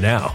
now.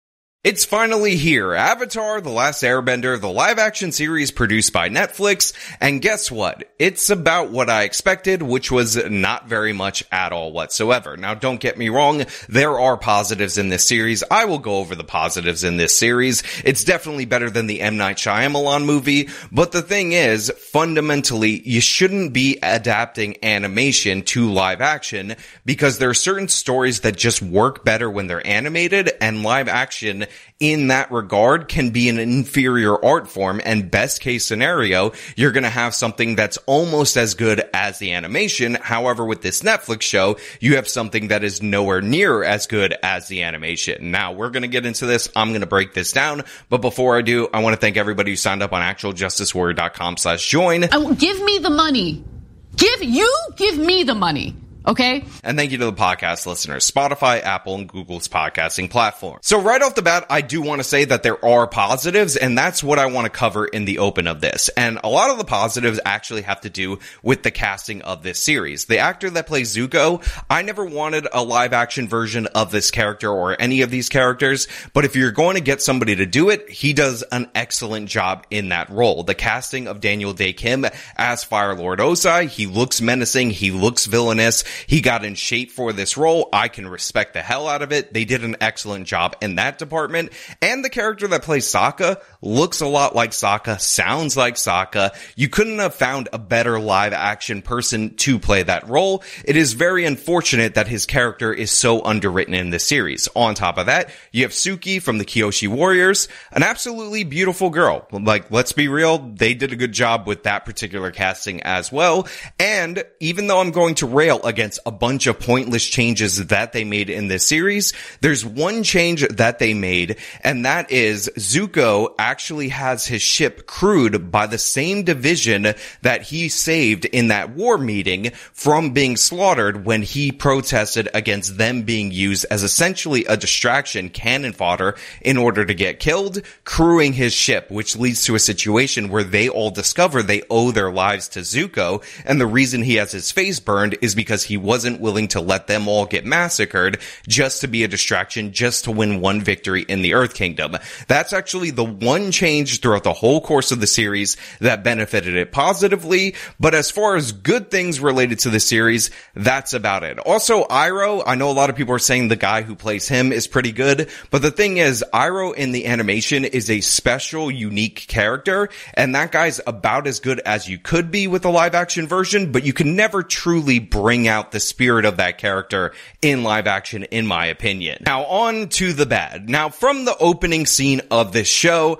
It's finally here. Avatar The Last Airbender, the live action series produced by Netflix. And guess what? It's about what I expected, which was not very much at all whatsoever. Now, don't get me wrong. There are positives in this series. I will go over the positives in this series. It's definitely better than the M. Night Shyamalan movie. But the thing is, fundamentally, you shouldn't be adapting animation to live action because there are certain stories that just work better when they're animated and live action in that regard can be an inferior art form and best case scenario, you're going to have something that's almost as good as the animation. However, with this Netflix show, you have something that is nowhere near as good as the animation. Now we're going to get into this. I'm going to break this down. But before I do, I want to thank everybody who signed up on actualjusticewarrior.com slash join. Oh, give me the money. Give you give me the money. Okay. And thank you to the podcast listeners, Spotify, Apple, and Google's podcasting platform. So right off the bat, I do want to say that there are positives, and that's what I want to cover in the open of this. And a lot of the positives actually have to do with the casting of this series. The actor that plays Zuko, I never wanted a live action version of this character or any of these characters, but if you're going to get somebody to do it, he does an excellent job in that role. The casting of Daniel Dae Kim as Fire Lord Ozai, he looks menacing, he looks villainous, he got in shape for this role. I can respect the hell out of it. They did an excellent job in that department. And the character that plays Sokka looks a lot like Sokka, sounds like Sokka. You couldn't have found a better live action person to play that role. It is very unfortunate that his character is so underwritten in this series. On top of that, you have Suki from the Kyoshi Warriors, an absolutely beautiful girl. Like, let's be real, they did a good job with that particular casting as well. And even though I'm going to rail against a bunch of pointless changes that they made in this series, there's one change that they made, and that is Zuko actually has his ship crewed by the same division that he saved in that war meeting from being slaughtered when he protested against them being used as essentially a distraction cannon fodder in order to get killed, crewing his ship, which leads to a situation where they all discover they owe their lives to Zuko, and the reason he has his face burned is because he wasn't willing to let them all get massacred just to be a distraction, just to win one victory in the Earth Kingdom. That's actually the one change throughout the whole course of the series that benefited it positively. But as far as good things related to the series, that's about it. Also, Iroh, I know a lot of people are saying the guy who plays him is pretty good, but the thing is, Iroh in the animation is a special, unique character, and that guy's about as good as you could be with a live action version, but you can never truly bring out the spirit of that character in live action, in my opinion. Now, on to the bad. Now, from the opening scene of this show,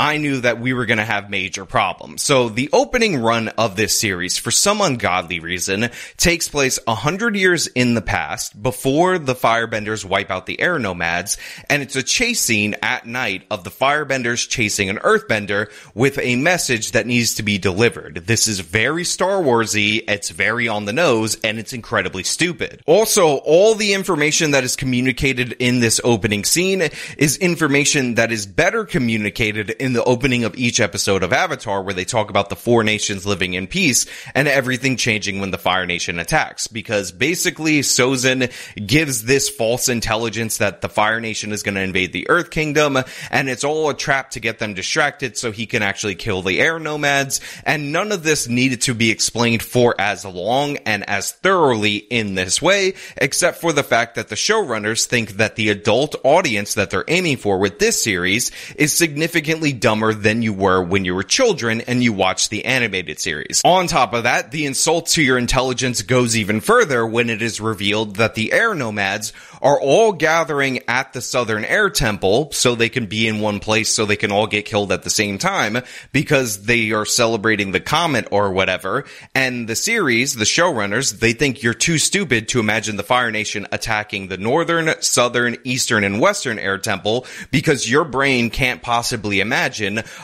I knew that we were going to have major problems. So the opening run of this series, for some ungodly reason, takes place a hundred years in the past before the firebenders wipe out the air nomads. And it's a chase scene at night of the firebenders chasing an earthbender with a message that needs to be delivered. This is very Star Warsy. It's very on the nose and it's incredibly stupid. Also, all the information that is communicated in this opening scene is information that is better communicated in the opening of each episode of Avatar where they talk about the four nations living in peace and everything changing when the Fire Nation attacks. Because basically Sozin gives this false intelligence that the Fire Nation is going to invade the Earth Kingdom and it's all a trap to get them distracted so he can actually kill the air nomads. And none of this needed to be explained for as long and as thoroughly in this way, except for the fact that the showrunners think that the adult audience that they're aiming for with this series is significantly dumber than you were when you were children and you watched the animated series. On top of that, the insult to your intelligence goes even further when it is revealed that the air nomads are all gathering at the Southern Air Temple so they can be in one place so they can all get killed at the same time because they are celebrating the comet or whatever. And the series, the showrunners, they think you're too stupid to imagine the Fire Nation attacking the Northern, Southern, Eastern, and Western Air Temple because your brain can't possibly imagine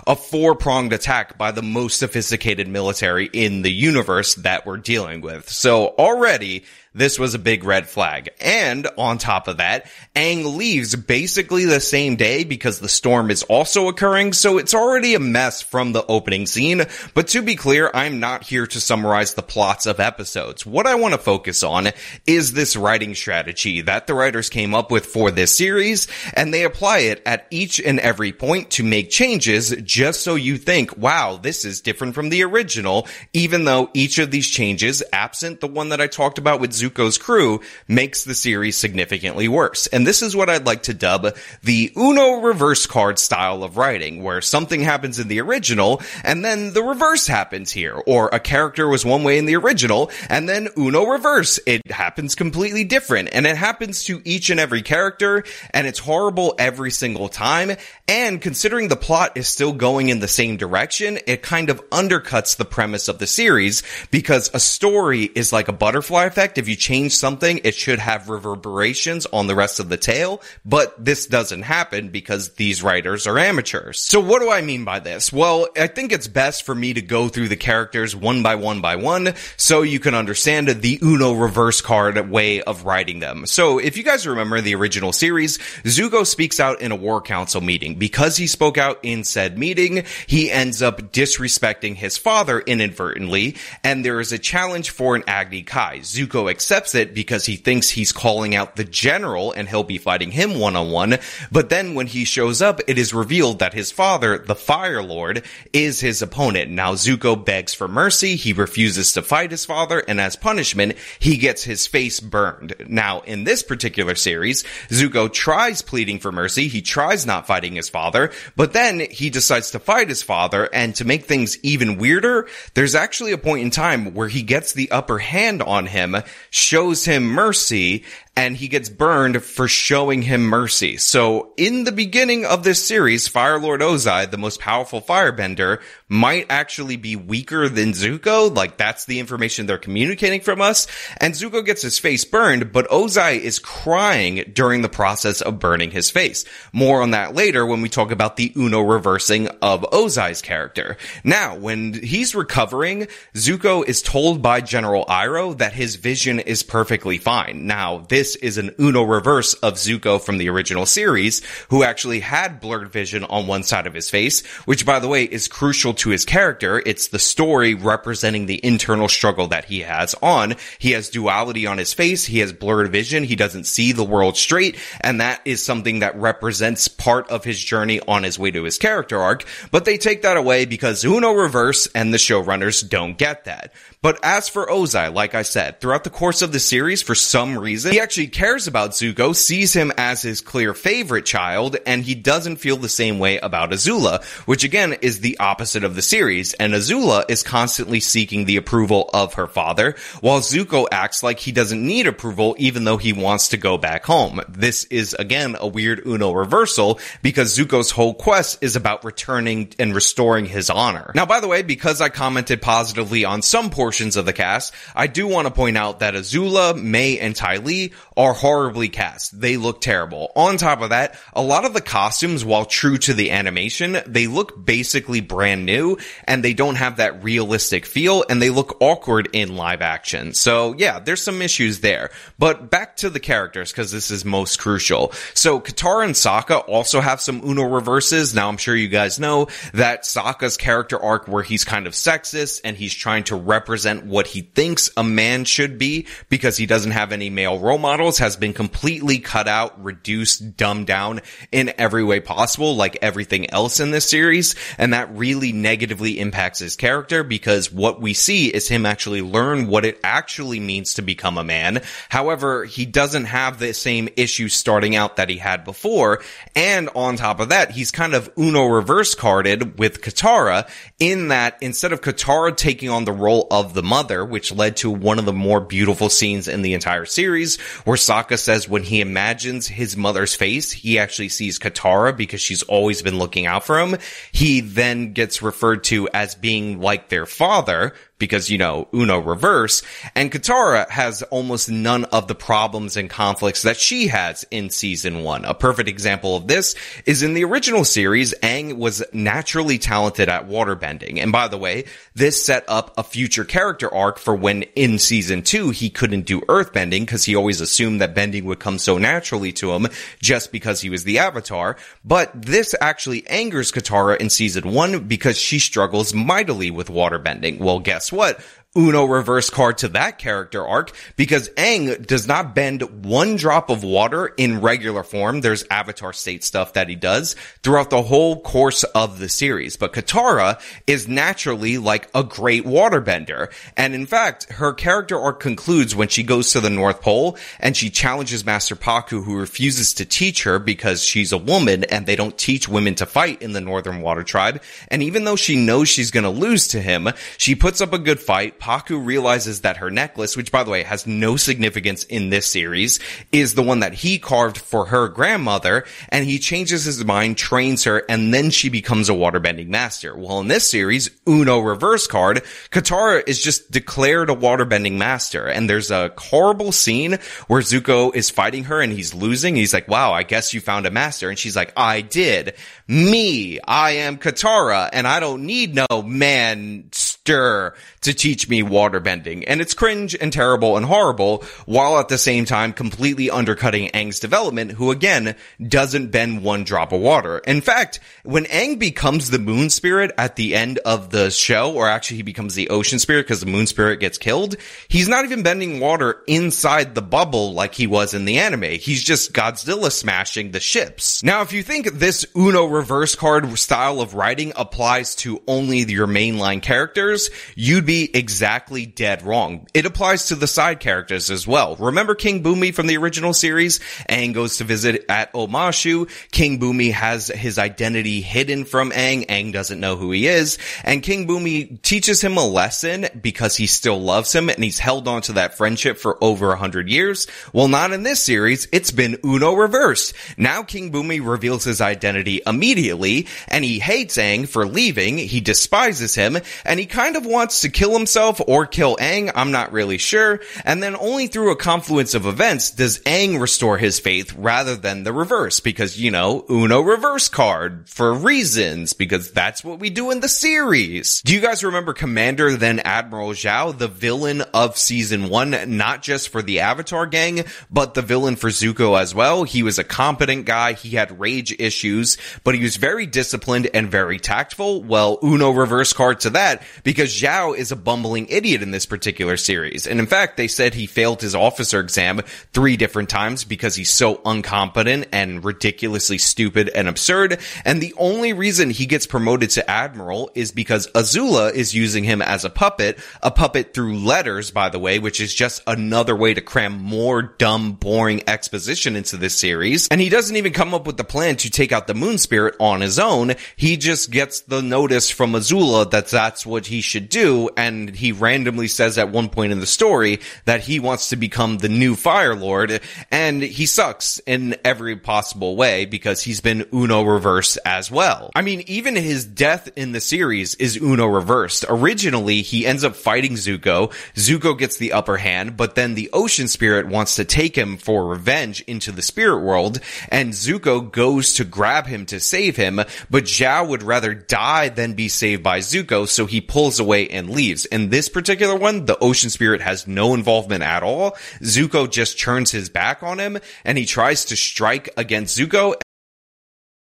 a four pronged attack by the most sophisticated military in the universe that we're dealing with. So already, this was a big red flag. And on top of that, Aang leaves basically the same day because the storm is also occurring, so it's already a mess from the opening scene. But to be clear, I'm not here to summarize the plots of episodes. What I want to focus on is this writing strategy that the writers came up with for this series, and they apply it at each and every point to make changes just so you think, wow, this is different from the original, even though each of these changes, absent the one that I talked about with Zuko's crew, makes the series significantly worse. And this is what I'd like to dub the Uno reverse card style of writing, where something happens in the original and then the reverse happens here, or a character was one way in the original and then Uno reverse. It happens completely different and it happens to each and every character and it's horrible every single time. And considering the plot is still going in the same direction, it kind of undercuts the premise of the series because a story is like a butterfly effect. If you change something, it should have reverberations on the rest of the tale, but this doesn't happen because these writers are amateurs. So what do I mean by this? Well, I think it's best for me to go through the characters one by one by one so you can understand the Uno reverse card way of writing them. So if you guys remember the original series, Zuko speaks out in a war council meeting. Because he spoke out in said meeting, he ends up disrespecting his father inadvertently, and there is a challenge for an Agni Kai. Zuko accepts it because he thinks he's calling out the general and he'll be fighting him one on one. But then when he shows up, it is revealed that his father, the Fire Lord, is his opponent. Now Zuko begs for mercy. He refuses to fight his father, and as punishment, he gets his face burned. Now, in this particular series, Zuko tries pleading for mercy. He tries not fighting his father, but then he decides to fight his father, and to make things even weirder, there's actually a point in time where he gets the upper hand on him, shows him mercy, and he gets burned for showing him mercy. So in the beginning of this series, Fire Lord Ozai, the most powerful firebender, might actually be weaker than Zuko. Like that's the information they're communicating from us. And Zuko gets his face burned, but Ozai is crying during the process of burning his face. More on that later when we talk about the Uno reversing of Ozai's character. Now, when he's recovering, Zuko is told by General Iroh that his vision is perfectly fine. Now, this is an Uno reverse of Zuko from the original series, who actually had blurred vision on one side of his face, which by the way is crucial to his character. It's the story representing the internal struggle that he has on. He has duality on his face. He has blurred vision. He doesn't see the world straight. And that is something that represents part of his journey on his way to his character arc. But they take that away because Uno reverse and the showrunners don't get that. But as for Ozai, like I said, throughout the course of the series, for some reason, he actually cares about Zuko, sees him as his clear favorite child, and he doesn't feel the same way about Azula, which again is the opposite of the series. And Azula is constantly seeking the approval of her father, while Zuko acts like he doesn't need approval even though he wants to go back home. This is again a weird Uno reversal because Zuko's whole quest is about returning and restoring his honor. Now, by the way, because I commented positively on some portions of the cast, I do want to point out that Azula, Mai, and Ty Lee are horribly cast. They look terrible. On top of that, a lot of the costumes, while true to the animation, they look basically brand new and they don't have that realistic feel and they look awkward in live action. So yeah, there's some issues there. But back to the characters because this is most crucial. So Katara and Sokka also have some Uno reverses. Now I'm sure you guys know that Sokka's character arc where he's kind of sexist and he's trying to represent what he thinks a man should be because he doesn't have any male role models models has been completely cut out, reduced, dumbed down in every way possible, like everything else in this series. And that really negatively impacts his character because what we see is him actually learn what it actually means to become a man. However, he doesn't have the same issues starting out that he had before. And on top of that, he's kind of Uno reverse carded with Katara in that instead of Katara taking on the role of the mother, which led to one of the more beautiful scenes in the entire series, where Sokka says when he imagines his mother's face, he actually sees Katara because she's always been looking out for him. He then gets referred to as being like their father, because, you know, Uno reverse. And Katara has almost none of the problems and conflicts that she has in season one. A perfect example of this is in the original series, Aang was naturally talented at waterbending. And by the way, this set up a future character arc for when in season two, he couldn't do earthbending because he always assumed that bending would come so naturally to him just because he was the avatar. But this actually angers Katara in season one because she struggles mightily with waterbending. Well, guess guess what? Uno reverse card to that character arc because Aang does not bend one drop of water in regular form. There's avatar state stuff that he does throughout the whole course of the series. But Katara is naturally like a great waterbender. And in fact, her character arc concludes when she goes to the North Pole and she challenges Master Pakku who refuses to teach her because she's a woman and they don't teach women to fight in the Northern Water Tribe. And even though she knows she's going to lose to him, she puts up a good fight Pakku realizes that her necklace, which by the way has no significance in this series, is the one that he carved for her grandmother, and he changes his mind, trains her, and then she becomes a waterbending master. Well, in this series, Uno reverse card, Katara is just declared a waterbending master, and there's a horrible scene where Zuko is fighting her and he's losing. He's like, wow, I guess you found a master. And she's like, I did. Me, I am Katara, and I don't need no man to teach me waterbending. And it's cringe and terrible and horrible, while at the same time completely undercutting Aang's development, who again, doesn't bend one drop of water. In fact, when Aang becomes the moon spirit at the end of the show, or actually he becomes the ocean spirit because the moon spirit gets killed, he's not even bending water inside the bubble like he was in the anime. He's just Godzilla smashing the ships. Now, if you think this Uno reverse card style of writing applies to only your mainline characters, you'd be exactly dead wrong. It applies to the side characters as well. Remember King Bumi from the original series? Aang goes to visit at Omashu. King Bumi has his identity hidden from Aang. Aang doesn't know who he is. And King Bumi teaches him a lesson because he still loves him and he's held on to that friendship for over a hundred years. Well, not in this series. It's been Uno reversed. Now King Bumi reveals his identity immediately and he hates Aang for leaving. He despises him and he kind of wants to kill himself or kill Aang, I'm not really sure. And then only through a confluence of events does Aang restore his faith rather than the reverse because, you know, Uno reverse card for reasons because that's what we do in the series. Do you guys remember Commander then Admiral Zhao, the villain of season one, not just for the Avatar gang, but the villain for Zuko as well? He was a competent guy. He had rage issues, but he was very disciplined and very tactful. Well, Uno reverse card to that because Zhao is a bumbling idiot in this particular series. And in fact, they said he failed his officer exam three different times because he's so incompetent and ridiculously stupid and absurd. And the only reason he gets promoted to admiral is because Azula is using him as a puppet, a puppet through letters, by the way, which is just another way to cram more dumb, boring exposition into this series. And he doesn't even come up with the plan to take out the moon spirit on his own. He just gets the notice from Azula that that's what he should do. And he randomly says at one point in the story that he wants to become the new Fire Lord, and he sucks in every possible way because he's been Uno reversed as well. I mean, even his death in the series is Uno reversed. Originally, he ends up fighting Zuko. Zuko gets the upper hand, but then the Ocean Spirit wants to take him for revenge into the spirit world, and Zuko goes to grab him to save him, but Zhao would rather die than be saved by Zuko, so he pulls away and leaves. In this particular one, the ocean spirit has no involvement at all. Zuko just turns his back on him and he tries to strike against Zuko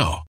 now.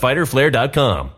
www.fighterflare.com.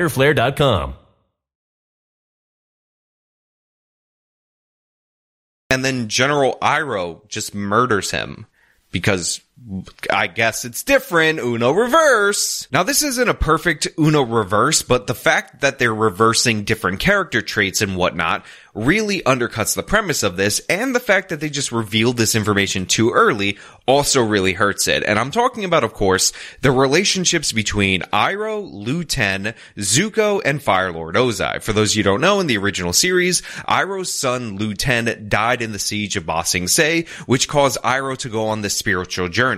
And then General Iroh just murders him because I guess it's different. Uno reverse. Now, this isn't a perfect Uno reverse, but the fact that they're reversing different character traits and whatnot really undercuts the premise of this, and the fact that they just revealed this information too early also really hurts it. And I'm talking about, of course, the relationships between Iroh, Lu Ten, Zuko, and Fire Lord Ozai. For those you don't know, in the original series, Iroh's son Lu Ten died in the siege of Ba Sing Se, which caused Iroh to go on this spiritual journey.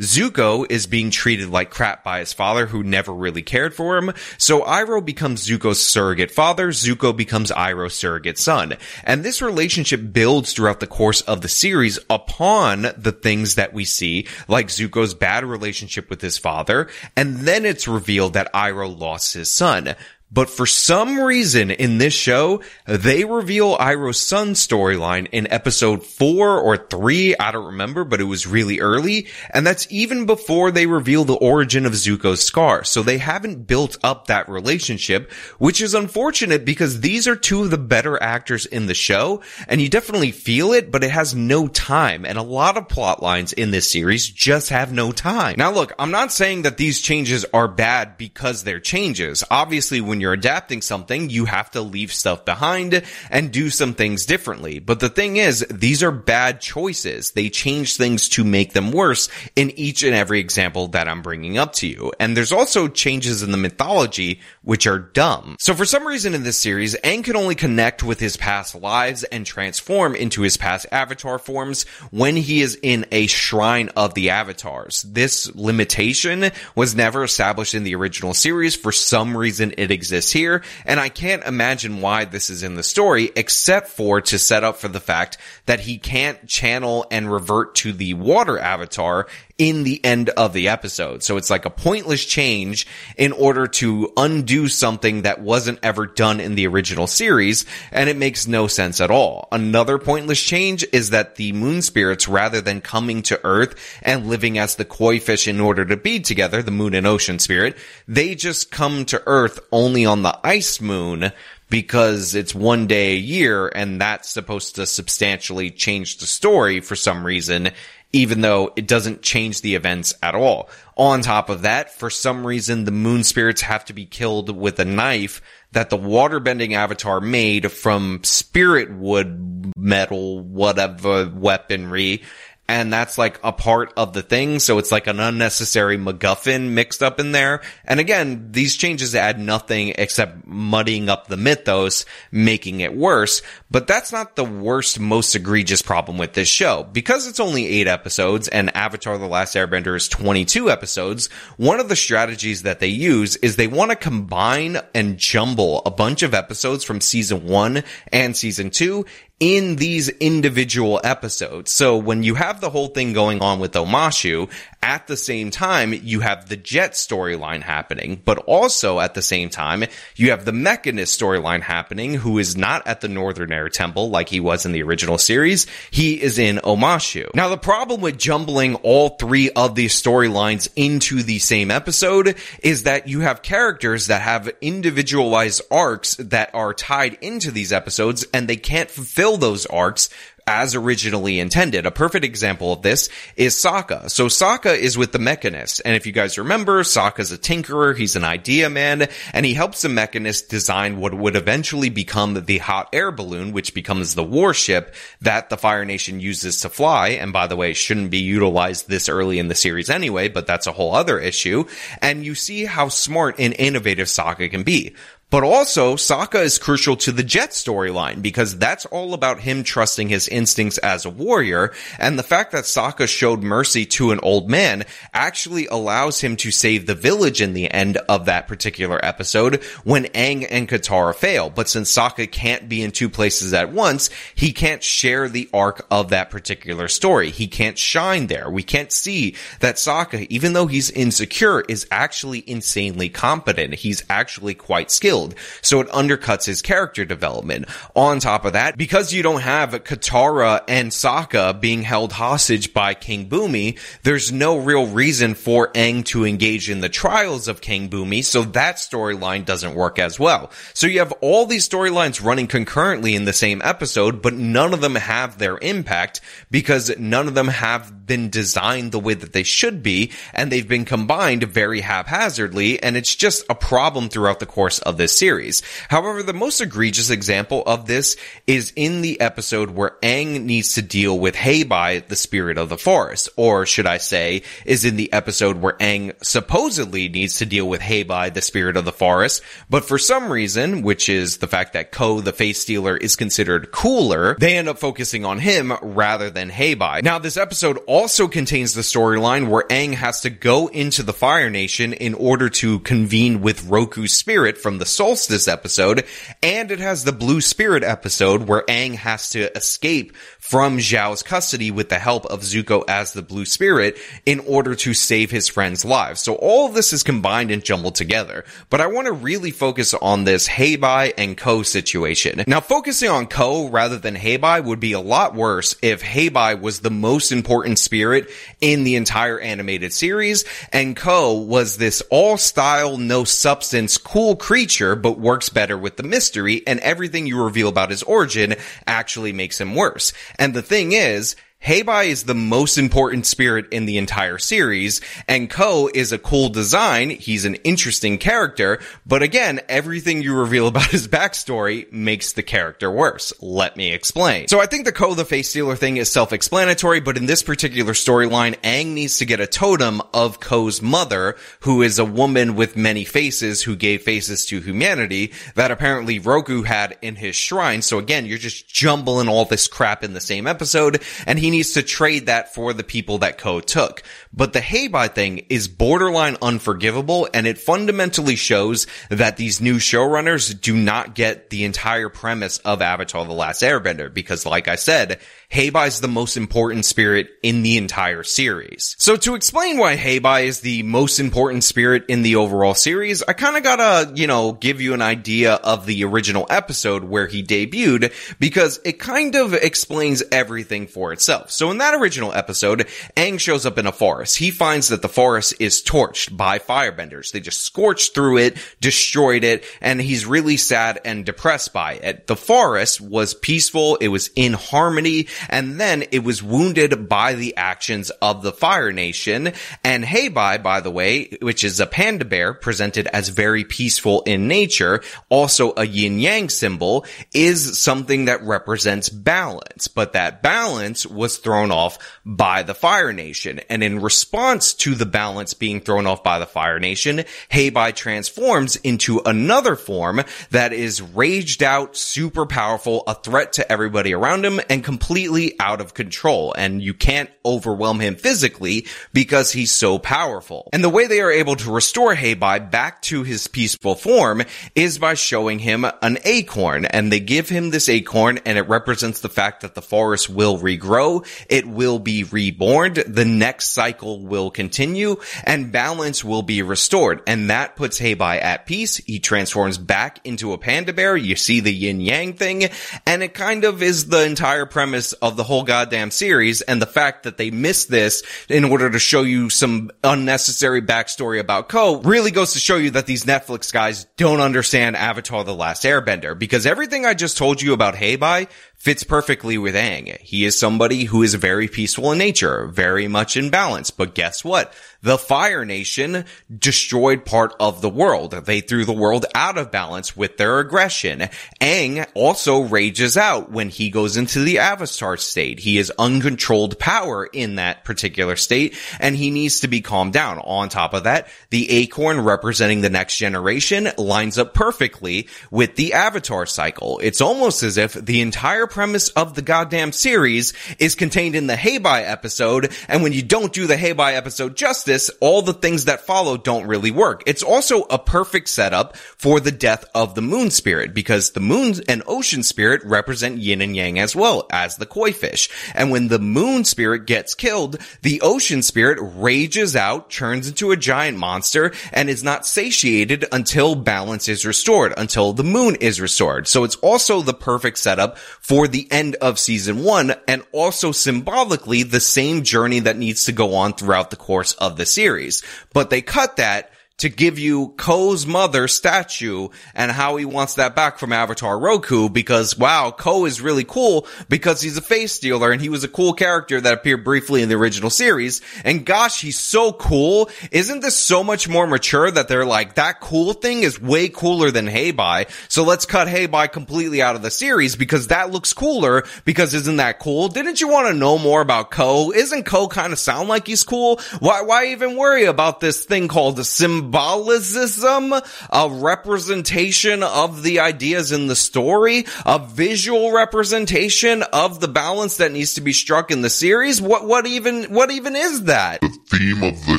Zuko is being treated like crap by his father, who never really cared for him. So Iroh becomes Zuko's surrogate father. Zuko becomes Iroh's surrogate son. And this relationship builds throughout the course of the series upon the things that we see, like Zuko's bad relationship with his father, and then it's revealed that Iroh lost his son. But for some reason in this show, they reveal Iroh's son storyline in episode four or three. I don't remember, but it was really early. And that's even before they reveal the origin of Zuko's scar. So they haven't built up that relationship, which is unfortunate because these are two of the better actors in the show. And you definitely feel it, but it has no time. And a lot of plot lines in this series just have no time. Now look, I'm not saying that these changes are bad because they're changes. Obviously, when you're you're adapting something, you have to leave stuff behind and do some things differently. But the thing is, these are bad choices. They change things to make them worse in each and every example that I'm bringing up to you. And there's also changes in the mythology which are dumb. So for some reason in this series, Aang can only connect with his past lives and transform into his past avatar forms when he is in a shrine of the avatars. This limitation was never established in the original series. For some reason it exists here, and I can't imagine why this is in the story except for to set up for the fact that he can't channel and revert to the water avatar in the end of the episode. So it's like a pointless change in order to undo something that wasn't ever done in the original series, and it makes no sense at all. Another pointless change is that the moon spirits, rather than coming to Earth and living as the koi fish in order to be together, the moon and ocean spirit, they just come to Earth only on the ice moon, because it's one day a year and that's supposed to substantially change the story for some reason even though it doesn't change the events at all. On top of that, for some reason, the moon spirits have to be killed with a knife that the waterbending avatar made from spirit wood metal, whatever weaponry and that's like a part of the thing. So it's like an unnecessary MacGuffin mixed up in there. And again, these changes add nothing except muddying up the mythos, making it worse. But that's not the worst, most egregious problem with this show. Because it's only eight episodes and Avatar The Last Airbender is 22 episodes, one of the strategies that they use is they want to combine and jumble a bunch of episodes from season one and season two in these individual episodes. So when you have the whole thing going on with Omashu, at the same time, you have the Jet storyline happening, but also at the same time, you have the Mechanist storyline happening, who is not at the Northern Air Temple like he was in the original series. He is in Omashu. Now, the problem with jumbling all three of these storylines into the same episode is that you have characters that have individualized arcs that are tied into these episodes and they can't fulfill those arcs as originally intended. A perfect example of this is Sokka. So Sokka is with the Mechanist. And if you guys remember, Sokka's a tinkerer. He's an idea man and he helps the Mechanist design what would eventually become the hot air balloon, which becomes the warship that the Fire Nation uses to fly. And by the way, shouldn't be utilized this early in the series anyway, but that's a whole other issue. And you see how smart and innovative Sokka can be. But also, Sokka is crucial to the Jet storyline because that's all about him trusting his instincts as a warrior. And the fact that Sokka showed mercy to an old man actually allows him to save the village in the end of that particular episode when Aang and Katara fail. But since Sokka can't be in two places at once, he can't share the arc of that particular story. He can't shine there. We can't see that Sokka, even though he's insecure, is actually insanely competent. He's actually quite skilled killed. So it undercuts his character development. On top of that, because you don't have Katara and Sokka being held hostage by King Bumi, there's no real reason for Aang to engage in the trials of King Bumi, so that storyline doesn't work as well. So you have all these storylines running concurrently in the same episode, but none of them have their impact because none of them have been designed the way that they should be, and they've been combined very haphazardly, and it's just a problem throughout the course of this series. However, the most egregious example of this is in the episode where Aang needs to deal with Heibai, the spirit of the forest, or should I say, is in the episode where Aang supposedly needs to deal with Heibai, the spirit of the forest, but for some reason, which is the fact that Koh, the face stealer, is considered cooler, they end up focusing on him rather than Heibai. Now, this episode also contains the storyline where Aang has to go into the Fire Nation in order to convene with Roku's spirit from the Solstice episode, and it has the Blue Spirit episode where Aang has to escape from Zhao's custody with the help of Zuko as the Blue Spirit in order to save his friends' lives. So all of this is combined and jumbled together. But I want to really focus on this Heibai and Koh situation. Now, focusing on Koh rather than Heibai would be a lot worse if Heibai was the most important spirit in the entire animated series, and Koh was this all style, no substance, cool creature but works better with the mystery, and everything you reveal about his origin actually makes him worse. And the thing is, Heibai is the most important spirit in the entire series, and Koh is a cool design. He's an interesting character, but again, everything you reveal about his backstory makes the character worse. Let me explain. So I think the Koh the Face Stealer thing is self-explanatory, but in this particular storyline, Aang needs to get a totem of Koh's mother, who is a woman with many faces who gave faces to humanity that apparently Roku had in his shrine. So again, you're just jumbling all this crap in the same episode, and he needs to trade that for the people that Koh took. But the Heibai thing is borderline unforgivable, and it fundamentally shows that these new showrunners do not get the entire premise of Avatar The Last Airbender, because like I said, Heibai is the most important spirit in the entire series. So to explain why Heibai is the most important spirit in the overall series, I kinda gotta, you know, give you an idea of the original episode where he debuted, because it kind of explains everything for itself. So in that original episode, Aang shows up in a forest. He finds that the forest is torched by firebenders. They just scorched through it, destroyed it, and he's really sad and depressed by it. The forest was peaceful, it was in harmony, and then it was wounded by the actions of the Fire Nation. And Heibai, by the way, which is a panda bear presented as very peaceful in nature, also a yin yang symbol, is something that represents balance. But that balance was thrown off by the Fire Nation. And in response to the balance being thrown off by the Fire Nation, Heibai transforms into another form that is raged out, super powerful, a threat to everybody around him, and completely out of control. And you can't overwhelm him physically because he's so powerful. And the way they are able to restore Heibai back to his peaceful form is by showing him an acorn. And they give him this acorn and it represents the fact that the forest will regrow. It will be reborn. The next cycle will continue and balance will be restored. And that puts Heibai at peace. He transforms back into a panda bear. You see the yin yang thing. And it kind of is the entire premise of the whole goddamn series. And the fact that they missed this in order to show you some unnecessary backstory about Koh really goes to show you that these Netflix guys don't understand Avatar The Last Airbender because everything I just told you about Heibai fits perfectly with Aang. He is somebody who is very peaceful in nature, very much in balance. But guess what? The Fire Nation destroyed part of the world. They threw the world out of balance with their aggression. Aang also rages out when he goes into the Avatar state. He is uncontrolled power in that particular state and he needs to be calmed down. On top of that, the acorn representing the next generation lines up perfectly with the Avatar cycle. It's almost as if the entire premise of the goddamn series is contained in the Heibai episode and when you don't do the Heibai episode justice, all the things that follow don't really work. It's also a perfect setup for the death of the moon spirit because the moon and ocean spirit represent yin and yang as well as the koi fish. And when the moon spirit gets killed, the ocean spirit rages out, turns into a giant monster, and is not satiated until balance is restored, until the moon is restored. So it's also the perfect setup for the end of season one and also symbolically the same journey that needs to go on throughout the course of the series. But they cut that to give you Koh's mother statue and how he wants that back from Avatar Roku because wow, Koh is really cool because he's a face stealer and he was a cool character that appeared briefly in the original series. And gosh, he's so cool. Isn't this so much more mature that they're like, that cool thing is way cooler than Heibai. So let's cut Heibai completely out of the series because that looks cooler because isn't that cool? Didn't you want to know more about Koh? Isn't Koh kind of sound like he's cool? Why, why even worry about this thing called the sim symbolicism, a representation of the ideas in the story, a visual representation of the balance that needs to be struck in the series. What, what even, what even is that? The theme of the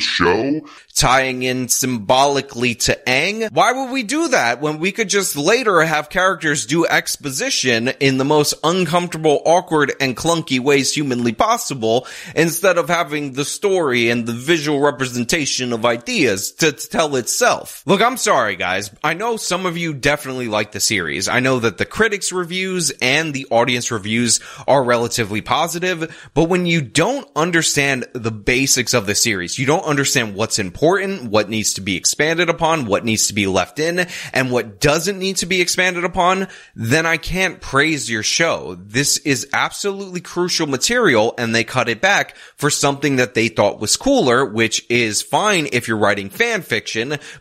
show? Tying in symbolically to Aang. Why would we do that when we could just later have characters do exposition in the most uncomfortable, awkward, and clunky ways humanly possible instead of having the story and the visual representation of ideas to, to hotel itself. Look, I'm sorry guys. I know some of you definitely like the series. I know that the critics reviews and the audience reviews are relatively positive, but when you don't understand the basics of the series, you don't understand what's important, what needs to be expanded upon, what needs to be left in, and what doesn't need to be expanded upon, then I can't praise your show. This is absolutely crucial material and they cut it back for something that they thought was cooler, which is fine if you're writing fan fiction,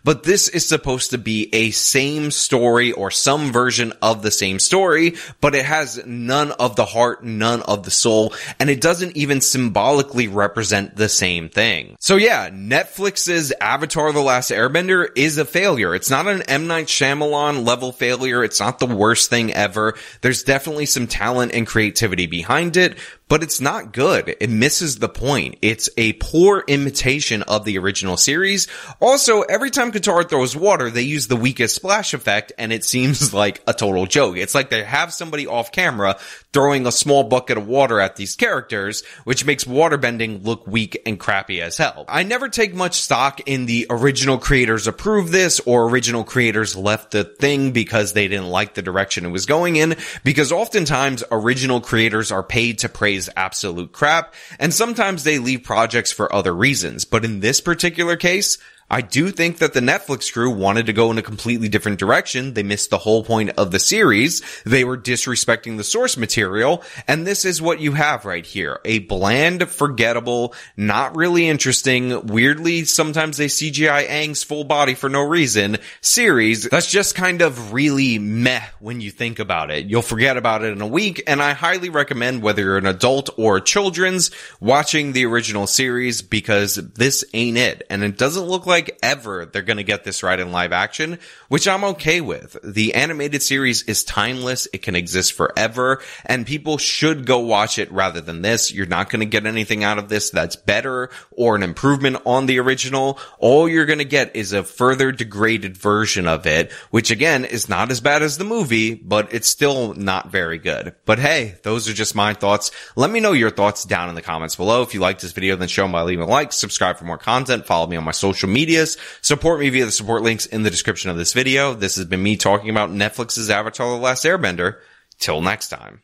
but this is supposed to be a same story or some version of the same story, but it has none of the heart, none of the soul, and it doesn't even symbolically represent the same thing. So yeah, Netflix's Avatar The Last Airbender is a failure. It's not an M. Night Shyamalan level failure. It's not the worst thing ever. There's definitely some talent and creativity behind it, but it's not good. It misses the point. It's a poor imitation of the original series. Also, every time Katara throws water, they use the weakest splash effect and it seems like a total joke. It's like they have somebody off camera throwing a small bucket of water at these characters, which makes waterbending look weak and crappy as hell. I never take much stock in the original creators approve this or original creators left the thing because they didn't like the direction it was going in, because oftentimes original creators are paid to praise absolute crap, and sometimes they leave projects for other reasons. But in this particular case, I do think that the Netflix crew wanted to go in a completely different direction. They missed the whole point of the series. They were disrespecting the source material. And this is what you have right here. A bland, forgettable, not really interesting, weirdly, sometimes they CGI Aang's full body for no reason series that's just kind of really meh when you think about it. You'll forget about it in a week. And I highly recommend whether you're an adult or children's watching the original series because this ain't it. And it doesn't look like like ever they're going to get this right in live action, which I'm okay with. The animated series is timeless. It can exist forever and people should go watch it rather than this. You're not going to get anything out of this that's better or an improvement on the original. All you're going to get is a further degraded version of it, which again is not as bad as the movie, but it's still not very good. But hey, those are just my thoughts. Let me know your thoughts down in the comments below. If you liked this video, then show them by leaving a like, subscribe for more content, follow me on my social media medias. Support me via the support links in the description of this video. This has been me talking about Netflix's Avatar The Last Airbender. Till next time.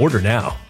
Order now.